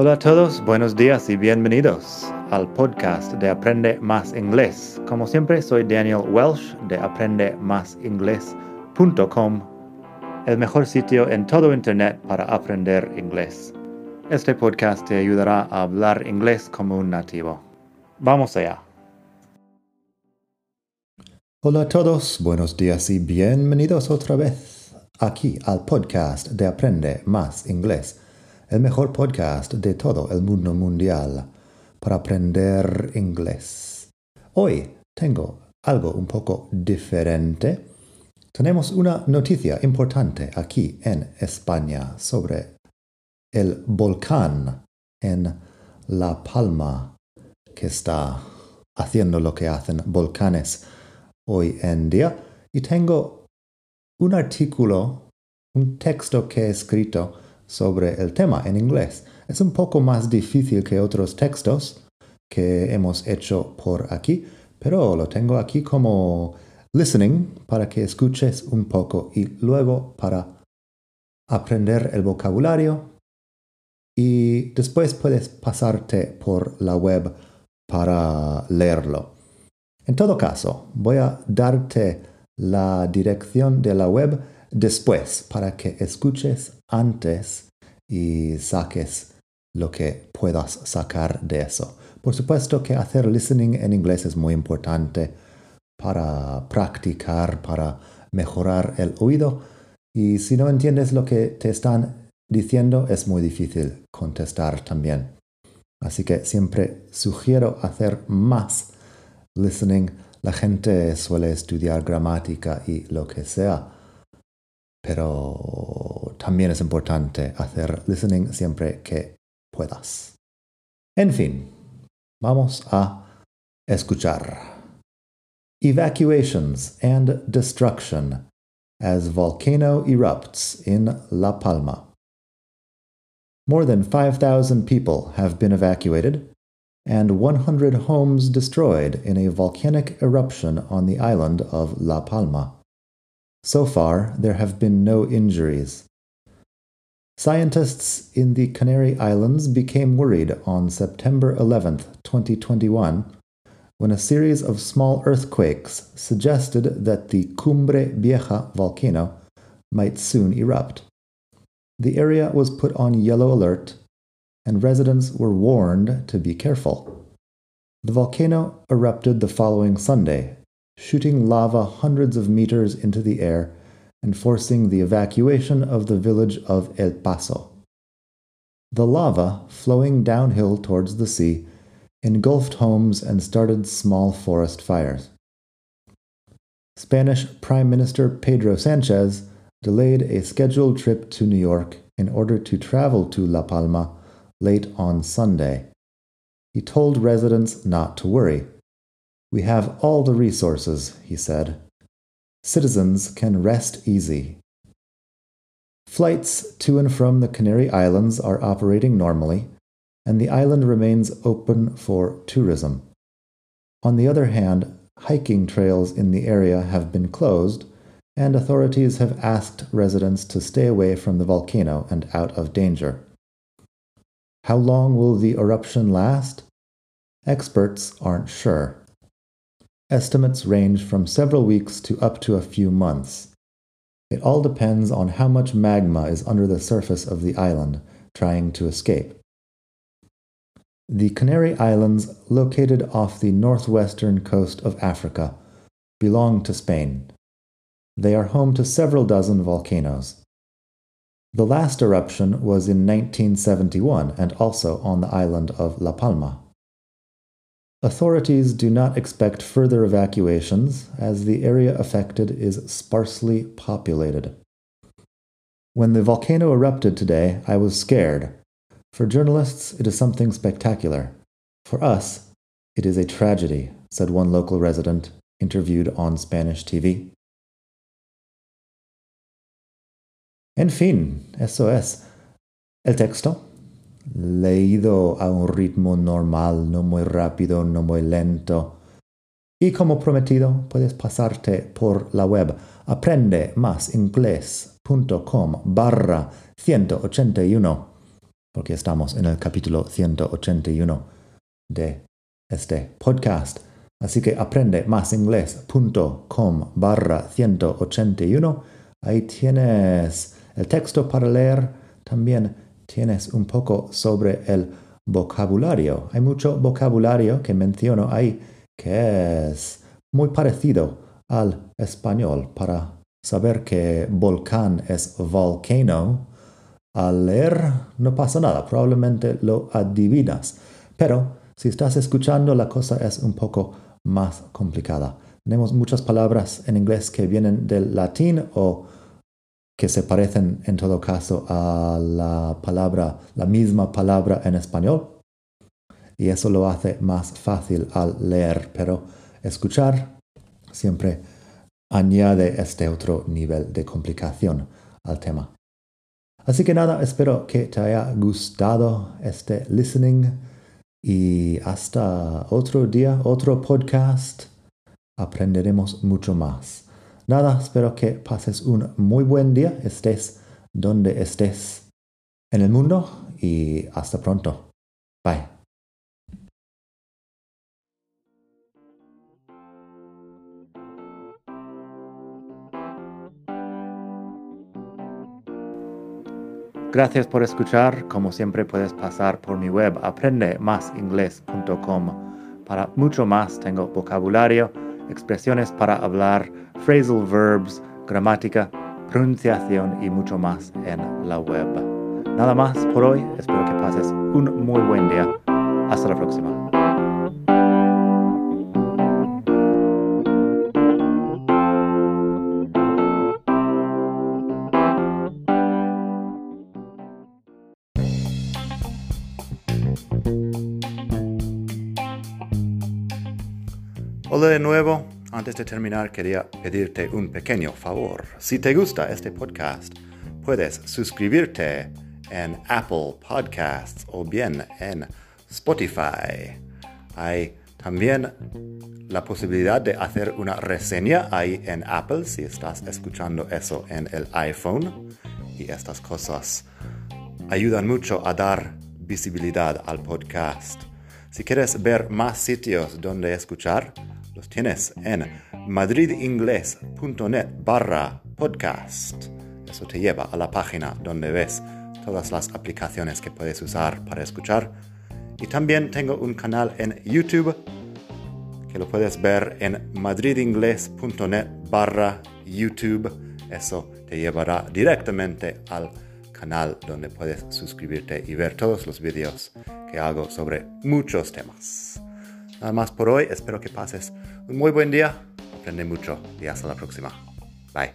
Hola a todos, buenos días y bienvenidos al podcast de Aprende Más Inglés. Como siempre, soy Daniel Welsh de aprendemásinglés.com, el mejor sitio en todo Internet para aprender inglés. Este podcast te ayudará a hablar inglés como un nativo. Vamos allá. Hola a todos, buenos días y bienvenidos otra vez aquí al podcast de Aprende Más Inglés el mejor podcast de todo el mundo mundial para aprender inglés. Hoy tengo algo un poco diferente. Tenemos una noticia importante aquí en España sobre el volcán en La Palma que está haciendo lo que hacen volcanes hoy en día. Y tengo un artículo, un texto que he escrito sobre el tema en inglés. Es un poco más difícil que otros textos que hemos hecho por aquí, pero lo tengo aquí como listening para que escuches un poco y luego para aprender el vocabulario y después puedes pasarte por la web para leerlo. En todo caso, voy a darte la dirección de la web después para que escuches antes y saques lo que puedas sacar de eso. Por supuesto que hacer listening en inglés es muy importante para practicar, para mejorar el oído. Y si no entiendes lo que te están diciendo, es muy difícil contestar también. Así que siempre sugiero hacer más listening. La gente suele estudiar gramática y lo que sea pero también es importante hacer listening siempre que puedas. En fin, vamos a escuchar. Evacuations and destruction as volcano erupts in La Palma. More than 5,000 people have been evacuated and 100 homes destroyed in a volcanic eruption on the island of La Palma. So far, there have been no injuries. Scientists in the Canary Islands became worried on September 11, 2021, when a series of small earthquakes suggested that the Cumbre Vieja volcano might soon erupt. The area was put on yellow alert, and residents were warned to be careful. The volcano erupted the following Sunday, shooting lava hundreds of meters into the air and forcing the evacuation of the village of El Paso. The lava, flowing downhill towards the sea, engulfed homes and started small forest fires. Spanish Prime Minister Pedro Sanchez delayed a scheduled trip to New York in order to travel to La Palma late on Sunday. He told residents not to worry we have all the resources, he said. Citizens can rest easy. Flights to and from the Canary Islands are operating normally, and the island remains open for tourism. On the other hand, hiking trails in the area have been closed, and authorities have asked residents to stay away from the volcano and out of danger. How long will the eruption last? Experts aren't sure. Estimates range from several weeks to up to a few months. It all depends on how much magma is under the surface of the island trying to escape. The Canary Islands, located off the northwestern coast of Africa, belong to Spain. They are home to several dozen volcanoes. The last eruption was in 1971 and also on the island of La Palma. Authorities do not expect further evacuations as the area affected is sparsely populated. When the volcano erupted today, I was scared. For journalists, it is something spectacular. For us, it is a tragedy, said one local resident interviewed on Spanish TV. En fin, eso es. El texto leído a un ritmo normal, no muy rápido, no muy lento. Y como prometido, puedes pasarte por la web aprendemasingles.com barra 181 porque estamos en el capítulo 181 de este podcast. Así que aprende másinglés.com barra 181. Ahí tienes el texto para leer. También tienes un poco sobre el vocabulario. Hay mucho vocabulario que menciono ahí que es muy parecido al español para saber que volcán es volcano. Al leer no pasa nada, probablemente lo adivinas. Pero si estás escuchando la cosa es un poco más complicada. Tenemos muchas palabras en inglés que vienen del latín o que se parecen en todo caso a la palabra, la misma palabra en español. Y eso lo hace más fácil al leer, pero escuchar siempre añade este otro nivel de complicación al tema. Así que nada, espero que te haya gustado este listening y hasta otro día, otro podcast. Aprenderemos mucho más. Nada, espero que pases un muy buen día, estés donde estés en el mundo y hasta pronto. Bye. Gracias por escuchar. Como siempre puedes pasar por mi web aprendemasingles.com. Para mucho más tengo vocabulario, expresiones para hablar, phrasal verbs, gramática, pronunciación y mucho más en la web. Nada más por hoy, espero que pases un muy buen día. Hasta la próxima. Hola de nuevo. Antes de terminar, quería pedirte un pequeño favor. Si te gusta este podcast, puedes suscribirte en Apple Podcasts o bien en Spotify. Hay también la posibilidad de hacer una reseña ahí en Apple si estás escuchando eso en el iPhone. Y estas cosas ayudan mucho a dar visibilidad al podcast. Si quieres ver más sitios donde escuchar, los tienes en madridingles.net barra podcast. Eso te lleva a la página donde ves todas las aplicaciones que puedes usar para escuchar. Y también tengo un canal en YouTube que lo puedes ver en madridingles.net barra YouTube. Eso te llevará directamente al canal donde puedes suscribirte y ver todos los vídeos que hago sobre muchos temas. Nada más por hoy, espero que pases un muy buen día, aprende mucho y hasta la próxima. Bye.